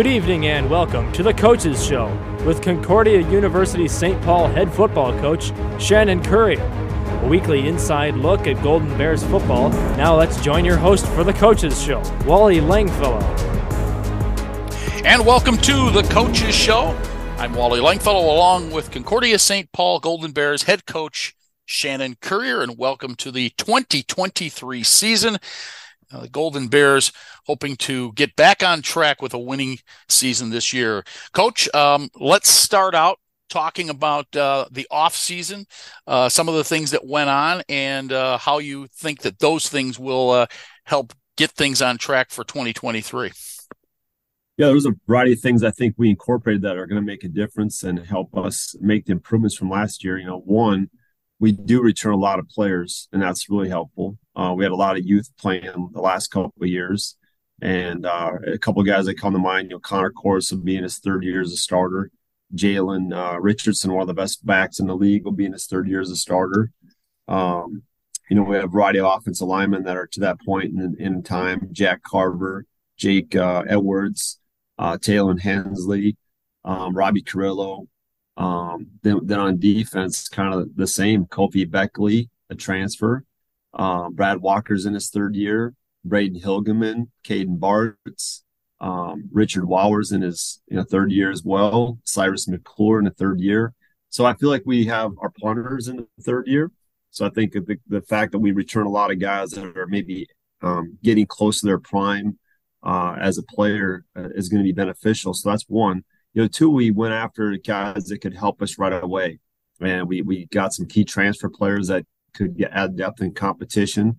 Good evening and welcome to the Coaches Show with Concordia University St. Paul head football coach Shannon Currier. A weekly inside look at Golden Bears football. Now let's join your host for the Coaches Show, Wally Langfellow. And welcome to the Coaches Show. I'm Wally Langfellow along with Concordia St. Paul Golden Bears head coach Shannon Currier, and welcome to the 2023 season. Uh, the Golden Bears hoping to get back on track with a winning season this year. Coach, um, let's start out talking about uh, the off season, uh, some of the things that went on, and uh, how you think that those things will uh, help get things on track for 2023. Yeah, there's a variety of things I think we incorporated that are going to make a difference and help us make the improvements from last year. You know, one, we do return a lot of players, and that's really helpful. Uh, we had a lot of youth playing the last couple of years, and uh, a couple of guys that come to mind. You know, Connor Course will be in his third year as a starter. Jalen uh, Richardson, one of the best backs in the league, will be in his third year as a starter. Um, you know, we have a variety of offensive linemen that are to that point in, in time. Jack Carver, Jake uh, Edwards, uh, Taylor Hensley, um, Robbie Carrillo, um, then, then on defense, kind of the same. Kofi Beckley, a transfer. Um, Brad Walker's in his third year. Braden Hilgeman, Caden Bartz, um, Richard Waller's in his you know, third year as well. Cyrus McClure in the third year. So I feel like we have our punters in the third year. So I think the, the fact that we return a lot of guys that are maybe um, getting close to their prime uh, as a player uh, is going to be beneficial. So that's one you know, two, we went after guys that could help us right away. And we, we got some key transfer players that could get add depth in competition.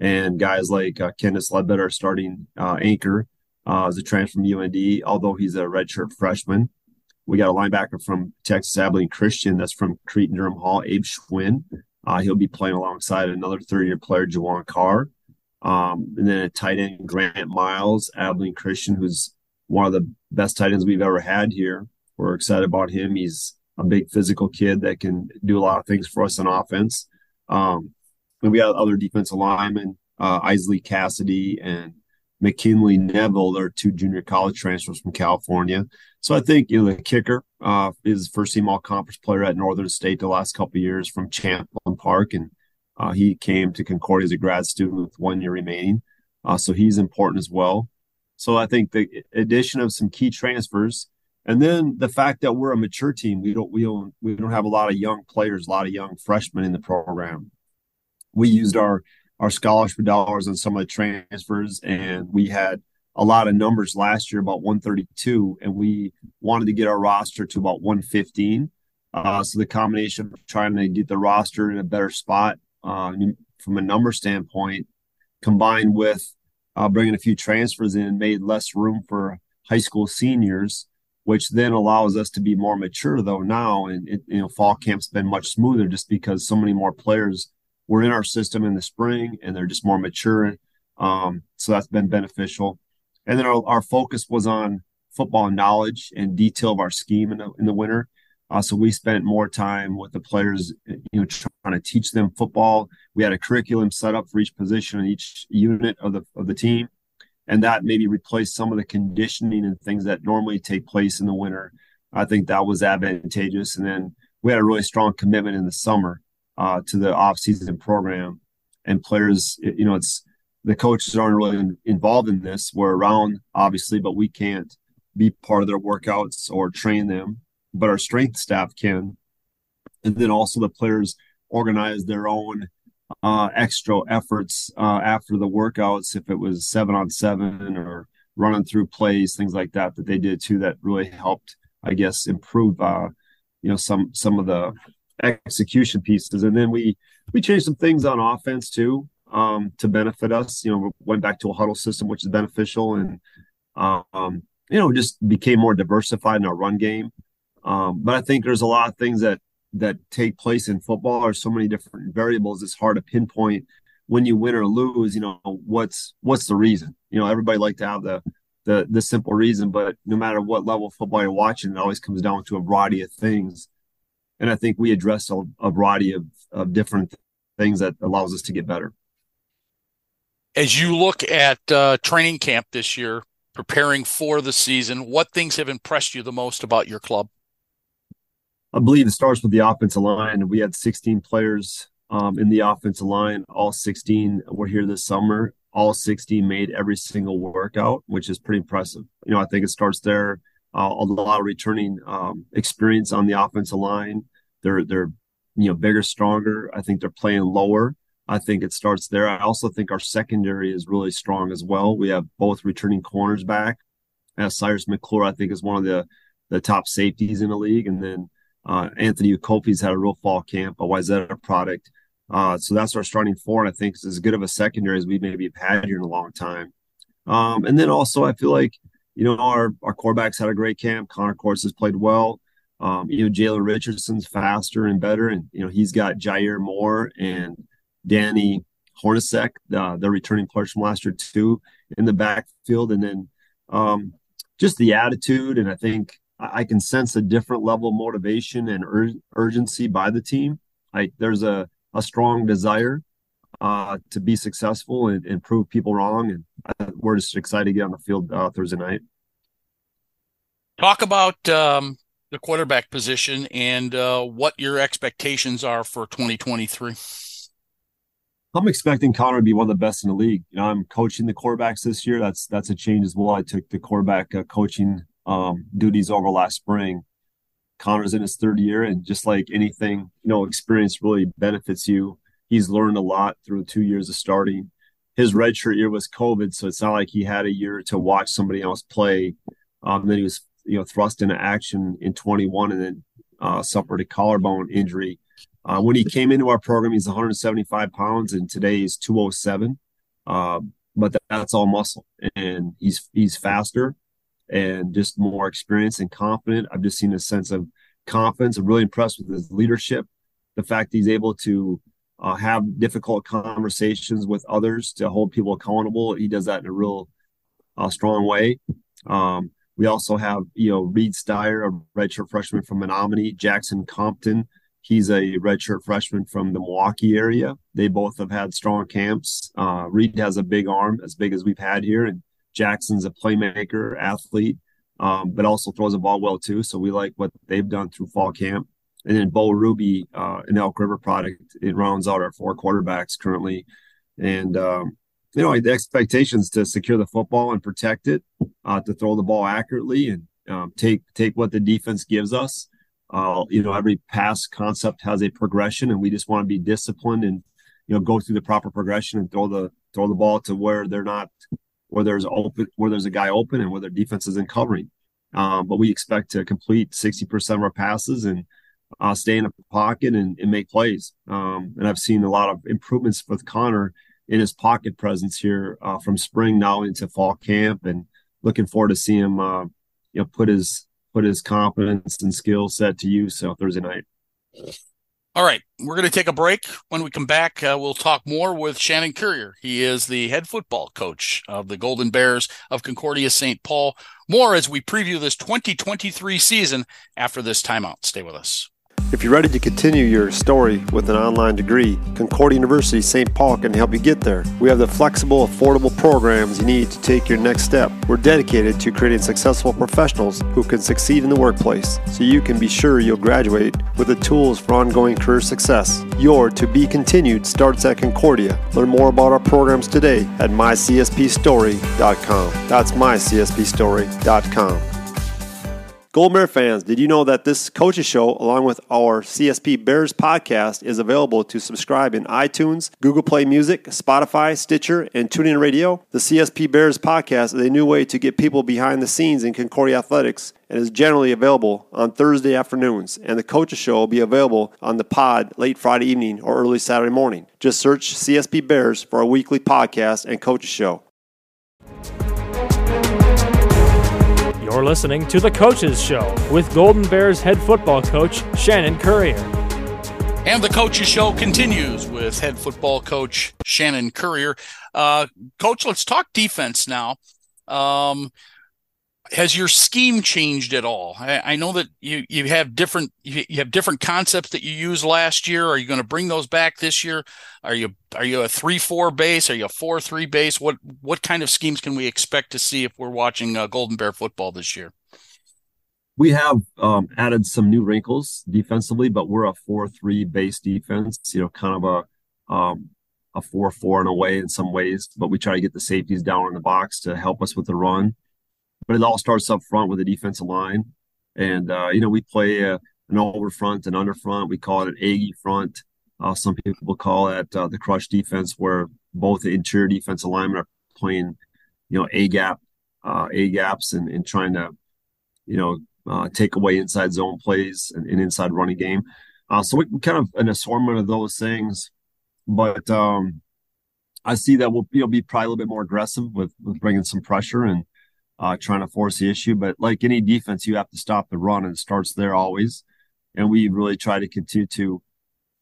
And guys like uh, Kenneth Ledbetter, starting uh, anchor, uh, as a transfer from UND, although he's a redshirt freshman. We got a linebacker from Texas Abilene Christian that's from Cretin Derham Hall, Abe Schwinn. Uh, he'll be playing alongside another third year player, Jawan Carr. Um, and then a tight end, Grant Miles, Abilene Christian, who's one of the best tight ends we've ever had here. We're excited about him. He's a big physical kid that can do a lot of things for us on offense. Um, and we got other defensive linemen, uh, Isley Cassidy and McKinley Neville. They're two junior college transfers from California. So I think you know the kicker uh, is first team all conference player at Northern State the last couple years from Champlin Park, and uh, he came to Concordia as a grad student with one year remaining. Uh, so he's important as well. So I think the addition of some key transfers, and then the fact that we're a mature team, we don't we don't we don't have a lot of young players, a lot of young freshmen in the program. We used our our scholarship dollars on some of the transfers, and we had a lot of numbers last year, about 132, and we wanted to get our roster to about 115. Uh, so the combination of trying to get the roster in a better spot uh, from a number standpoint, combined with uh, bringing a few transfers in made less room for high school seniors, which then allows us to be more mature though now. And it, you know, fall camp's been much smoother just because so many more players were in our system in the spring and they're just more mature. Um, so that's been beneficial. And then our, our focus was on football knowledge and detail of our scheme in the, in the winter. Uh, so we spent more time with the players, you know, trying to teach them football. We had a curriculum set up for each position and each unit of the of the team, and that maybe replaced some of the conditioning and things that normally take place in the winter. I think that was advantageous. And then we had a really strong commitment in the summer uh, to the off-season program, and players, you know, it's the coaches aren't really involved in this. We're around, obviously, but we can't be part of their workouts or train them but our strength staff can. And then also the players organize their own uh, extra efforts uh, after the workouts, if it was seven on seven or running through plays, things like that, that they did too, that really helped, I guess, improve, uh, you know, some some of the execution pieces. And then we we changed some things on offense too um, to benefit us. You know, went back to a huddle system, which is beneficial, and um, you know, just became more diversified in our run game. Um, but I think there's a lot of things that that take place in football are so many different variables. It's hard to pinpoint when you win or lose. You know what's what's the reason. You know everybody like to have the the the simple reason, but no matter what level of football you're watching, it always comes down to a variety of things. And I think we address a, a variety of, of different things that allows us to get better. As you look at uh, training camp this year, preparing for the season. What things have impressed you the most about your club? I believe it starts with the offensive line. We had 16 players um, in the offensive line. All 16 were here this summer. All 16 made every single workout, which is pretty impressive. You know, I think it starts there. Uh, a lot of returning um, experience on the offensive line. They're they're you know bigger, stronger. I think they're playing lower. I think it starts there. I also think our secondary is really strong as well. We have both returning corners back. As Cyrus McClure, I think, is one of the the top safeties in the league, and then uh, Anthony Ukofi's had a real fall camp, a Wayzata product. Uh, so that's our starting four, and I think it's as good of a secondary as we maybe have had here in a long time. Um, and then also, I feel like you know our our quarterbacks had a great camp. Connor Course has played well. Um, you know, Jalen Richardson's faster and better, and you know he's got Jair Moore and Danny Hornacek, uh, the returning players from last year too, in the backfield, and then um, just the attitude. And I think I can sense a different level of motivation and ur- urgency by the team. I, there's a, a strong desire uh, to be successful and, and, prove people wrong. And uh, we're just excited to get on the field uh, Thursday night. Talk about um, the quarterback position and uh, what your expectations are for 2023. I'm expecting Connor to be one of the best in the league. You know, I'm coaching the quarterbacks this year. That's that's a change as well. I took the quarterback uh, coaching um, duties over last spring. Connor's in his third year, and just like anything, you know, experience really benefits you. He's learned a lot through two years of starting. His redshirt year was COVID, so it's not like he had a year to watch somebody else play. Um, then he was, you know, thrust into action in 21, and then uh, suffered a collarbone injury. Uh, when he came into our program, he's 175 pounds, and today he's 207. Uh, but that's all muscle, and he's he's faster and just more experienced and confident. I've just seen a sense of confidence. I'm really impressed with his leadership, the fact he's able to uh, have difficult conversations with others to hold people accountable. He does that in a real uh, strong way. Um, we also have, you know, Reed Steyer, a redshirt freshman from Menominee, Jackson Compton. He's a redshirt freshman from the Milwaukee area. They both have had strong camps. Uh, Reed has a big arm, as big as we've had here, and Jackson's a playmaker, athlete, um, but also throws a ball well too. So we like what they've done through fall camp. And then Bo Ruby, uh, an Elk River product, it rounds out our four quarterbacks currently. And um, you know the expectations to secure the football and protect it, uh, to throw the ball accurately and um, take take what the defense gives us. Uh, you know, every pass concept has a progression, and we just want to be disciplined and you know go through the proper progression and throw the throw the ball to where they're not where there's open where there's a guy open and where their defense isn't covering. Um, but we expect to complete 60% of our passes and uh, stay in the pocket and, and make plays. Um, and I've seen a lot of improvements with Connor in his pocket presence here uh, from spring now into fall camp, and looking forward to see him, uh, you know, put his put his confidence and skill set to use so Thursday night. All right, we're going to take a break. When we come back, uh, we'll talk more with Shannon Currier. He is the head football coach of the Golden Bears of Concordia St. Paul. More as we preview this 2023 season after this timeout. Stay with us. If you're ready to continue your story with an online degree, Concordia University St. Paul can help you get there. We have the flexible, affordable programs you need to take your next step. We're dedicated to creating successful professionals who can succeed in the workplace so you can be sure you'll graduate with the tools for ongoing career success. Your to be continued starts at Concordia. Learn more about our programs today at mycspstory.com. That's mycspstory.com. Golden Bear fans, did you know that this coaches show, along with our CSP Bears podcast, is available to subscribe in iTunes, Google Play Music, Spotify, Stitcher, and TuneIn Radio? The CSP Bears podcast is a new way to get people behind the scenes in Concordia athletics and is generally available on Thursday afternoons. And the coaches show will be available on the pod late Friday evening or early Saturday morning. Just search CSP Bears for a weekly podcast and coaches show. You're listening to The Coaches Show with Golden Bears head football coach Shannon Currier. And The Coaches Show continues with head football coach Shannon Currier. Uh, coach, let's talk defense now. Um, has your scheme changed at all? I, I, know that you you have different you have different concepts that you used last year. Are you going to bring those back this year? Are you are you a three four base? Are you a four three base? What what kind of schemes can we expect to see if we're watching uh, Golden Bear football this year? We have um, added some new wrinkles defensively, but we're a four three base defense. You know, kind of a um, a four four in a way in some ways, but we try to get the safeties down in the box to help us with the run but it all starts up front with the defensive line. And, uh, you know, we play uh, an over front and under front. We call it an Aggie front. Uh, some people call it uh, the crush defense, where both the interior defensive linemen are playing, you know, A gap, uh, A gaps, and, and trying to, you know, uh, take away inside zone plays and, and inside running game. so we, we kind of an assortment of those things, but um, I see that we'll you know be probably a little bit more aggressive with, with bringing some pressure and uh, trying to force the issue. But like any defense, you have to stop the run, and it starts there always. And we really try to continue to,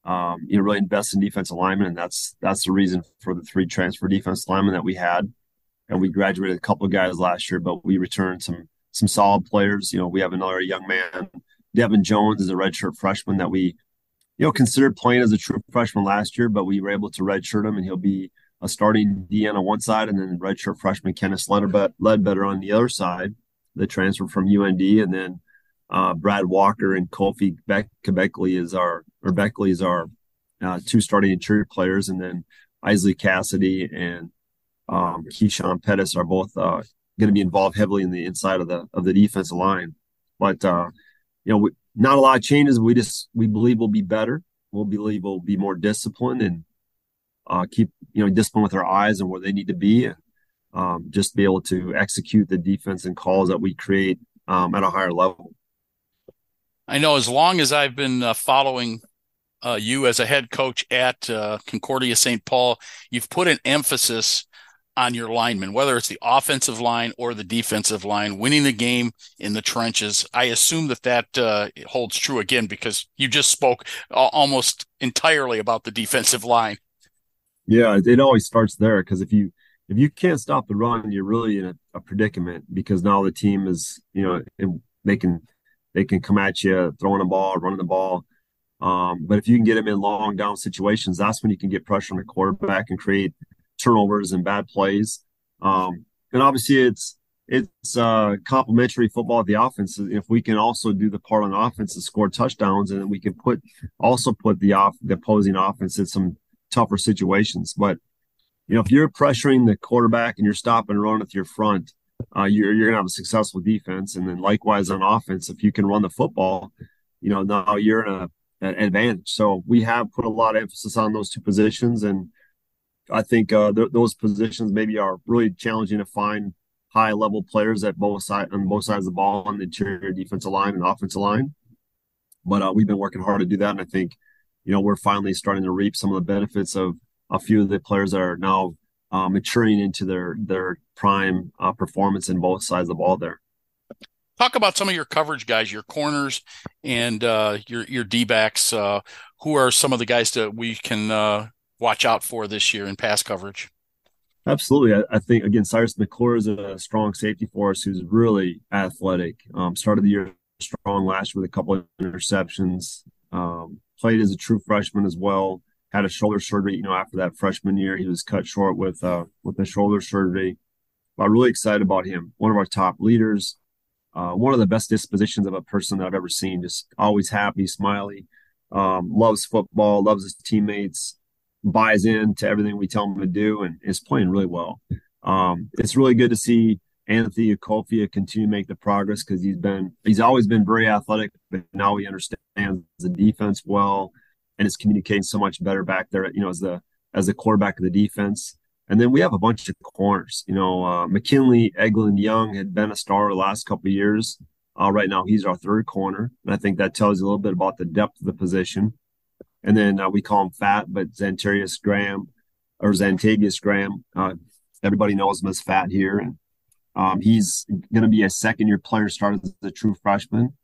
um, you know, really invest in defense alignment, and that's that's the reason for the three transfer defense linemen that we had. And we graduated a couple of guys last year, but we returned some some solid players. You know, we have another young man, Devin Jones, is a redshirt freshman that we, you know, considered playing as a true freshman last year, but we were able to redshirt him, and he'll be a starting DN on one side, and then redshirt freshman Kenneth Ledbetter on the other side. The transfer from UND, and then uh, Brad Walker and Kofi Beck- Beckley is our or Beckley is our uh, two starting interior players, and then Isley Cassidy and um, Keyshawn Pettis are both uh, going to be involved heavily in the inside of the of the defensive line. But uh, you know, we, not a lot of changes. We just we believe we'll be better. We'll believe we'll be more disciplined and uh, keep you know discipline with our eyes and where they need to be, and um, just be able to execute the defense and calls that we create um, at a higher level. I know as long as I've been uh, following uh, you as a head coach at uh, Concordia St. Paul, you've put an emphasis on your linemen, whether it's the offensive line or the defensive line, winning the game in the trenches. I assume that that uh, holds true again because you just spoke almost entirely about the defensive line. Yeah, it always starts there because if you if you can't stop the run, you're really in a, a predicament because now the team is you know they can they can come at you throwing the ball, running the ball. Um, but if you can get them in long down situations, that's when you can get pressure on the quarterback and create turnovers and bad plays. Um, and obviously, it's it's uh, complementary football the offense. If we can also do the part on offense and score touchdowns, and then we can put also put the off the opposing offense in some tougher situations. But you know, if you're pressuring the quarterback and you're stopping and running with your front, uh, you're you're gonna have a successful defense. And then likewise on offense, if you can run the football, you know, now you're in a an advantage. So we have put a lot of emphasis on those two positions, and I think uh, th- those positions maybe are really challenging to find high level players at both sides on both sides of the ball on the interior defensive line and offensive line. But uh, we've been working hard to do that, and I think you know, we're finally starting to reap some of the benefits of a few of the players that are now uh, maturing into their their prime uh, performance in both sides of the ball there. Talk about some of your coverage guys, your corners and uh, your your D backs. Uh, who are some of the guys that we can uh, watch out for this year in pass coverage? Absolutely, I, I, think again Cyrus McClure is a strong safety for us, who's really athletic. Um, started the year strong last year with a couple of interceptions. Um, played as a true freshman as well. Had a shoulder surgery, you know, after that freshman year, he was cut short with uh, with the shoulder surgery. But I'm really excited about him. One of our top leaders, uh, one of the best dispositions of a person that I've ever seen. Just always happy, smiley, um, loves football, loves his teammates, buys in to everything we tell him to do, and is playing really well. Um, it's really good to see Anthony Okofia continue to make the progress because he's been he's always been very athletic, but now he understands the defense well and is communicating so much better back there, you know, as the as the quarterback of the defense. And then we have a bunch of corners. You know, uh, McKinley Eglin Young had been a star the last couple years. Uh, right now, he's our third corner, and I think that tells you a little bit about the depth of the position. And then uh, we call him Fat, but Xantarius Graham or Xantavius Graham. Uh, everybody knows him as Fat here, and um, he's going to be a second year player, started as a true freshman,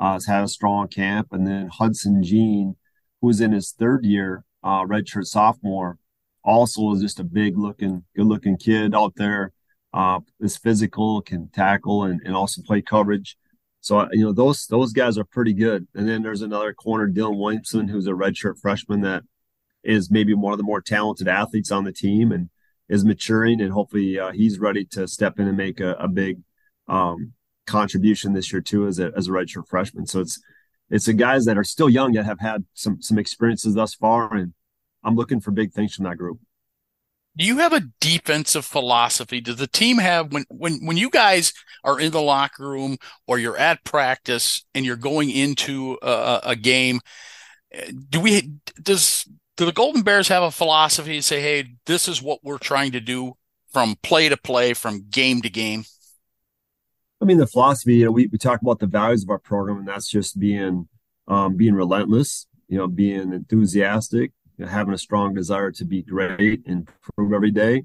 uh, has had a strong camp. And then Hudson Jean, who's in his third year, uh, redshirt sophomore, also is just a big looking, good looking kid out there. uh, is physical, can tackle, and, and also play coverage. So you know those those guys are pretty good. And then there's another corner, Dylan Williamson, who's a redshirt freshman that is maybe one of the more talented athletes on the team and is maturing, and hopefully uh, he's ready to step in and make a, a big um, contribution this year too as a as a redshirt freshman. So it's it's the guys that are still young that have had some some experiences thus far, and I'm looking for big things from that group. Do you have a defensive philosophy? Does the team have when when when you guys are in the locker room or you're at practice and you're going into a, a game? Do we does do the Golden Bears have a philosophy to say, hey, this is what we're trying to do from play to play, from game to game? I mean, the philosophy, you know, we, we talk about the values of our program, and that's just being um, being relentless, you know, being enthusiastic, you know, having a strong desire to be great and improve every day,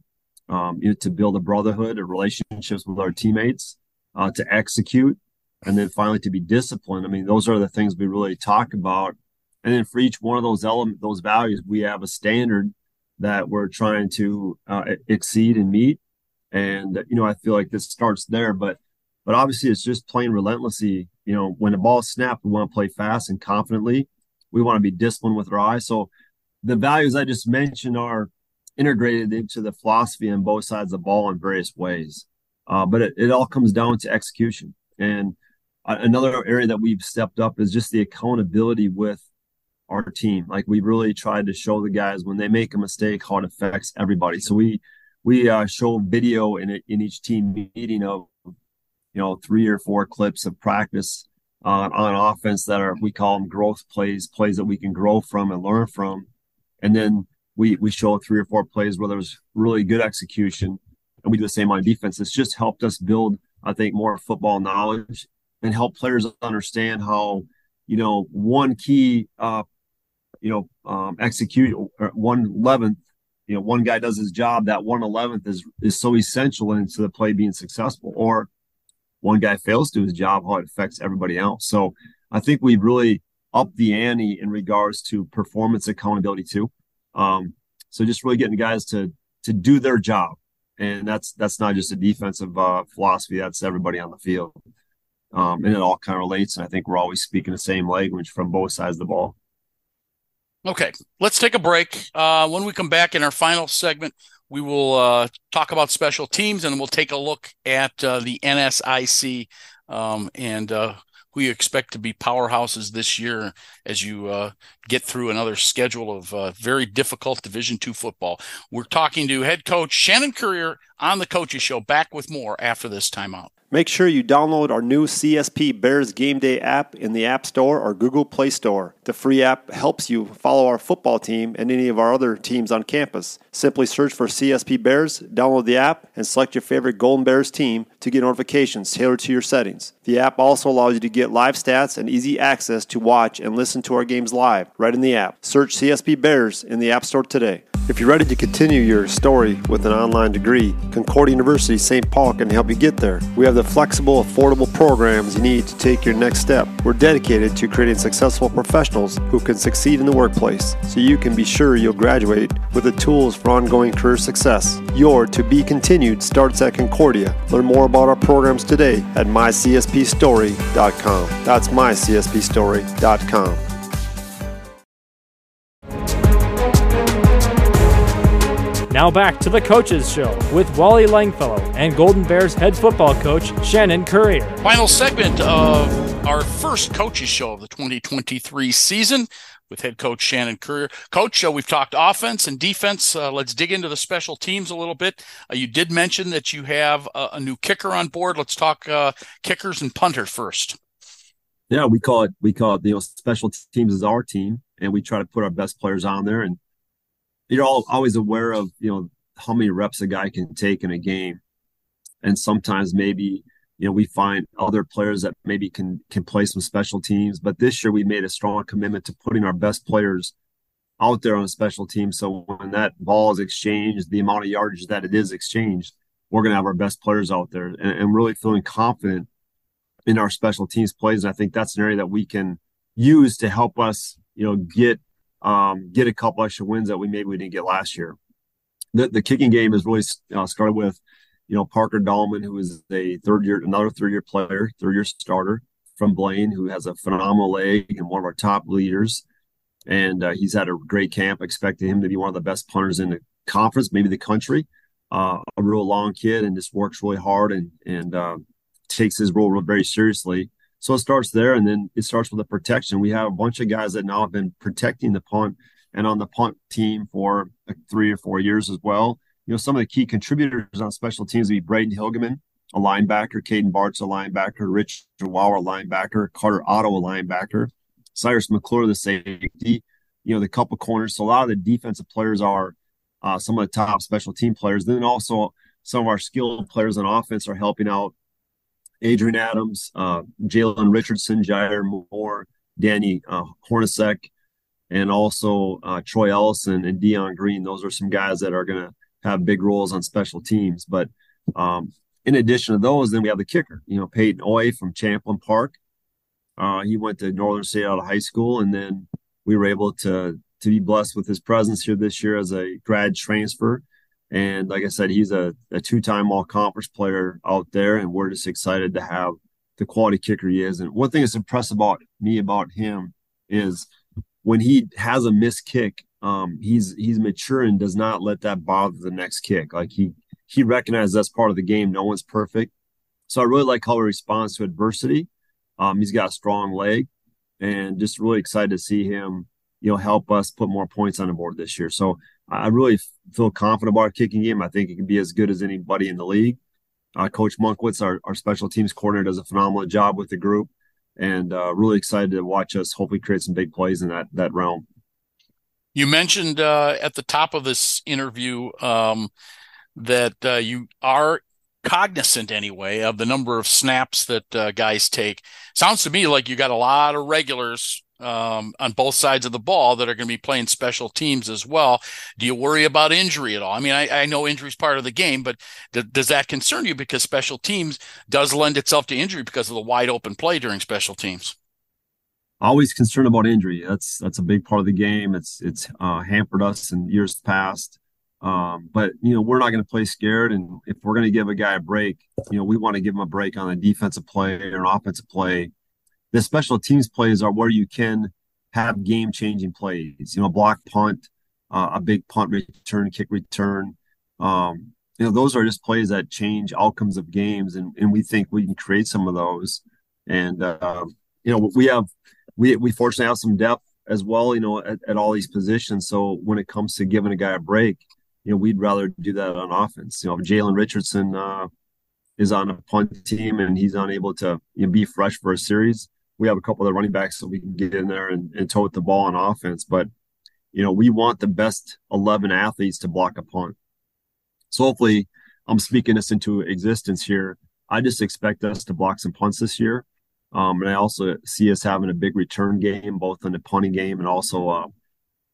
um, you know, to build a brotherhood of relationships with our teammates, uh, to execute, and then finally to be disciplined. I mean, those are the things we really talk about. And then for each one of those elements, those values, we have a standard that we're trying to uh, exceed and meet. And you know, I feel like this starts there, but but obviously it's just playing relentlessly. You know, when the ball snapped, we want to play fast and confidently. We want to be disciplined with our eyes. So the values I just mentioned are integrated into the philosophy on both sides of the ball in various ways. Uh, but it, it all comes down to execution. And another area that we've stepped up is just the accountability with our team. Like we really tried to show the guys when they make a mistake how it affects everybody. So we we uh, show video in in each team meeting of you know three or four clips of practice uh, on offense that are we call them growth plays, plays that we can grow from and learn from and then we we show three or four plays where there's really good execution, and we do the same on defense. It's just helped us build, I think, more football knowledge and help players understand how, you know, one key, uh, you know, um, execute one eleventh. You know, one guy does his job. That one eleventh is is so essential into the play being successful. Or one guy fails to do his job, how it affects everybody else. So I think we've really up the ante in regards to performance accountability too. Um, so just really getting guys to to do their job, and that's that's not just a defensive uh, philosophy. That's everybody on the field, um, and it all kind of relates. And I think we're always speaking the same language from both sides of the ball. Okay, let's take a break. Uh, when we come back in our final segment, we will uh, talk about special teams and we'll take a look at uh, the NSIC um, and uh, who you expect to be powerhouses this year as you uh, get through another schedule of uh, very difficult Division two football. We're talking to head coach Shannon Currier on the Coaches Show. Back with more after this timeout. Make sure you download our new CSP Bears Game Day app in the App Store or Google Play Store. The free app helps you follow our football team and any of our other teams on campus. Simply search for CSP Bears, download the app, and select your favorite Golden Bears team to get notifications tailored to your settings. The app also allows you to get live stats and easy access to watch and listen to our games live right in the app. Search CSP Bears in the App Store today. If you're ready to continue your story with an online degree, Concordia University St. Paul can help you get there. We have the flexible, affordable programs you need to take your next step. We're dedicated to creating successful professionals who can succeed in the workplace so you can be sure you'll graduate with the tools for ongoing career success. Your to be continued starts at Concordia. Learn more about our programs today at mycspstory.com. That's mycspstory.com. Now back to the Coaches Show with Wally Langfellow and Golden Bears head football coach Shannon Currier. Final segment of our first Coaches Show of the 2023 season with head coach Shannon Currier. Coach, uh, we've talked offense and defense. Uh, let's dig into the special teams a little bit. Uh, you did mention that you have a, a, new kicker on board. Let's talk uh, kickers and punter first. Yeah, we call it we call it you know special teams is our team, and we try to put our best players on there and you're all always aware of you know how many reps a guy can take in a game. And sometimes maybe you know we find other players that maybe can can play some special teams. But this year we made a strong commitment to putting our best players out there on a special team so when that ball is exchanged the amount of yardage that it is exchanged we're going to have our best players out there. And, and really feeling confident in our special teams plays. And i think that's an area that we can use to help us you know get um, get a couple extra wins that we maybe we didn't get last year. The, the kicking game has really uh, started with you know, Parker Dahlman, who is a third year, another third year player, third year starter from Blaine, who has a phenomenal leg and one of our top leaders. And uh, he's had a great camp. Expecting him to be one of the best punters in the conference, maybe the country. Uh, a real long kid and just works really hard and and uh, takes his role very seriously. So it starts there, and then it starts with the protection. We have a bunch of guys that now have been protecting the punt and on the punt team for three or four years as well you know, some of the key contributors on special teams would be Braden Hilgeman, a linebacker, Caden Bartz, a linebacker, Rich Waller, linebacker, Carter Otto, a linebacker, Cyrus McClure, the safety, you know, the couple corners. So a lot of the defensive players are uh, some of the top special team players. Then also some of our skilled players on offense are helping out Adrian Adams, uh, Jalen Richardson, Jair Moore, Danny uh, Hornacek, and also uh, Troy Ellison and Dion Green. Those are some guys that are going to have big roles on special teams. But um, in addition to those, then we have the kicker, you know, Peyton Oy from Champlin Park. Uh, he went to Northern State out of high school, and then we were able to to be blessed with his presence here this year as a grad transfer. And like I said, he's a, a two time all conference player out there, and we're just excited to have the quality kicker he is. And one thing that's impressed about me about him is when he has a missed kick, um, he's he's mature and does not let that bother the next kick. Like he he recognizes that's part of the game. No one's perfect, so I really like how he responds to adversity. Um, he's got a strong leg, and just really excited to see him, you know, help us put more points on the board this year. So I really feel confident about our kicking game. I think it can be as good as anybody in the league. Uh, Coach Monkwitz, our, our special teams coordinator, does a phenomenal job with the group, and uh, really excited to watch us hopefully create some big plays in that that realm. You mentioned uh, at the top of this interview um, that uh, you are cognizant anyway of the number of snaps that uh, guys take. Sounds to me like you got a lot of regulars um, on both sides of the ball that are going to be playing special teams as well. Do you worry about injury at all? I mean, I, I know injury is part of the game, but th- does that concern you because special teams does lend itself to injury because of the wide open play during special teams? always concerned about injury. That's that's a big part of the game. It's it's uh, hampered us in years past. Um, but you know we're not going to play scared, and if we're going to give a guy a break, you know we want to give him a break on a defensive play or an offensive play. The special teams plays are where you can have game changing plays. You know, block punt, uh, a big punt return, kick return. Um, you know, those are just plays that change outcomes of games, and and we think we can create some of those. And uh, you know, we have we we fortunately have some depth as well, you know, at, at all these positions. So when it comes to giving a guy a break, you know, we'd rather do that on offense. You know, Jalen Richardson uh, is on a punt team and he's unable to you know, be fresh for a series. We have a couple of running backs that we can get in there and, and tote the ball on offense. But, you know, we want the best 11 athletes to block a punt. So hopefully I'm speaking this into existence here. I just expect us to block some punts this year. Um, and I also see us having a big return game, both in the punting game and also, uh,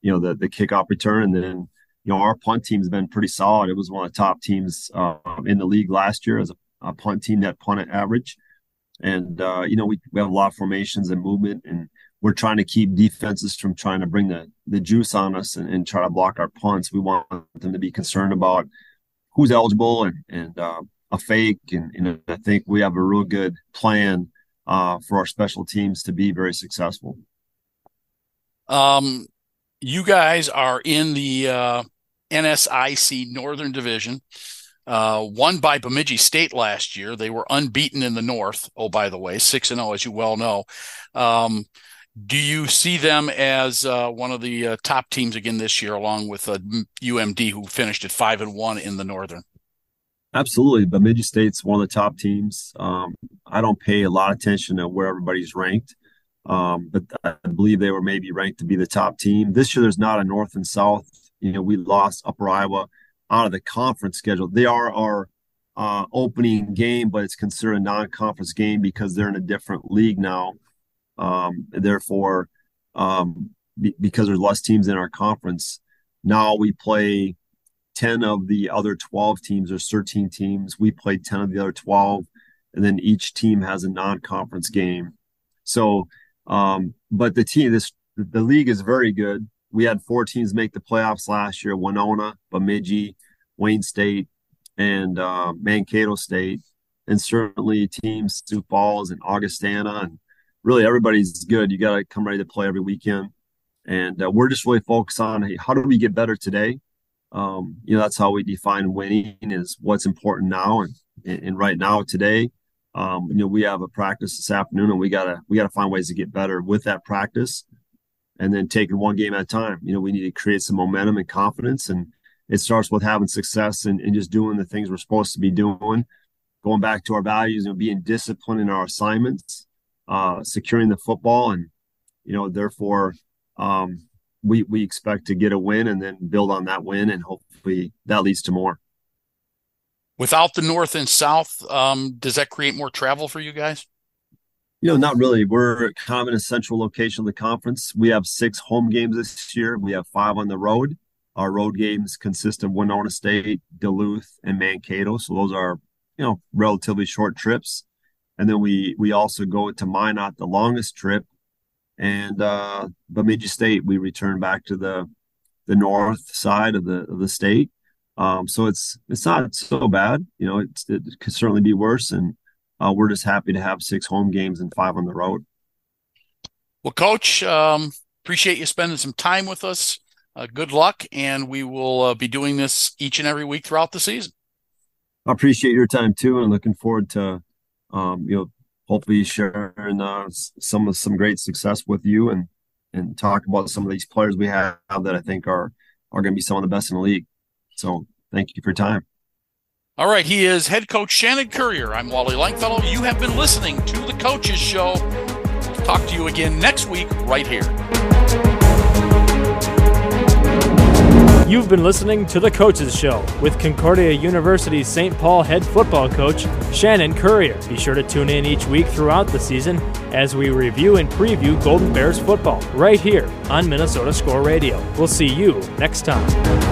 you know, the the kickoff return. And then, you know, our punt team's been pretty solid. It was one of the top teams uh, in the league last year as a, a punt team that punt average. And uh, you know, we, we have a lot of formations and movement, and we're trying to keep defenses from trying to bring the the juice on us and, and try to block our punts. We want them to be concerned about who's eligible and and uh, a fake, and, and I think we have a real good plan uh, for our special teams to be very successful. Um, you guys are in the uh, NSIC Northern Division, uh, won by Bemidji State last year. They were unbeaten in the North. Oh, by the way, six and zero, oh, as you well know. Um, do you see them as uh, one of the uh, top teams again this year, along with UMD, uh, who finished at five and one in the Northern? Absolutely. Bemidji State's one of the top teams. Um, I don't pay a lot of attention to where everybody's ranked, um, but I believe they were maybe ranked to be the top team. This year, there's not a North and South. You know, we lost Upper Iowa out of the conference schedule. They are our uh, opening game, but it's considered a non-conference game because they're in a different league now. Um, therefore, um, be, because there's less teams in our conference, now we play 10 of the other 12 teams, there's 13 teams. We play 10 of the other 12, and then each team has a non conference game. So, um, but the team, this, the league is very good. We had four teams make the playoffs last year Winona, Bemidji, Wayne State, and uh, Mankato State, and certainly teams Sioux Falls and Augustana, and really everybody's good. You got to come ready to play every weekend, and uh, we're just really focused on hey, how do we get better today. Um, you know, that's how we define winning is what's important now and and right now today. Um, you know, we have a practice this afternoon, and we gotta we gotta find ways to get better with that practice, and then taking one game at a time. You know, we need to create some momentum and confidence, and it starts with having success and, and just doing the things we're supposed to be doing. Going back to our values and being disciplined in our assignments, uh, securing the football, and you know, therefore, um, we we expect to get a win and then build on that win, and hopefully that leads to more. Without the north and south, um, does that create more travel for you guys? You know, not really. We're kind of in a central location of the conference. We have six home games this year. We have five on the road. Our road games consist of Winona State, Duluth, and Mankato. So those are, you know, relatively short trips. And then we we also go to Minot, the longest trip, and uh, Bemidji State. We return back to the the north side of the of the state. Um, so it's it's not so bad. You know, it could certainly be worse, and uh, we're just happy to have six home games and five on the road. Well, Coach, um, appreciate you spending some time with us. Uh, good luck, and we will uh, be doing this each and every week throughout the season. I appreciate your time too, and looking forward to, um, you know, hopefully sharing uh, some of some great success with you and and talk about some of these players we have that I think are are going to be some of the best in the league. So thank you for your time. All right, he is head coach Shannon Currier. I'm Wally Langfellow. You have been listening to the Coaches Show. We'll Talk to you again next week, right here. You've been listening to The Coaches Show with Concordia University St. Paul head football coach Shannon Currier. Be sure to tune in each week throughout the season as we review and preview Golden Bears football right here on Minnesota Score Radio. We'll see you next time.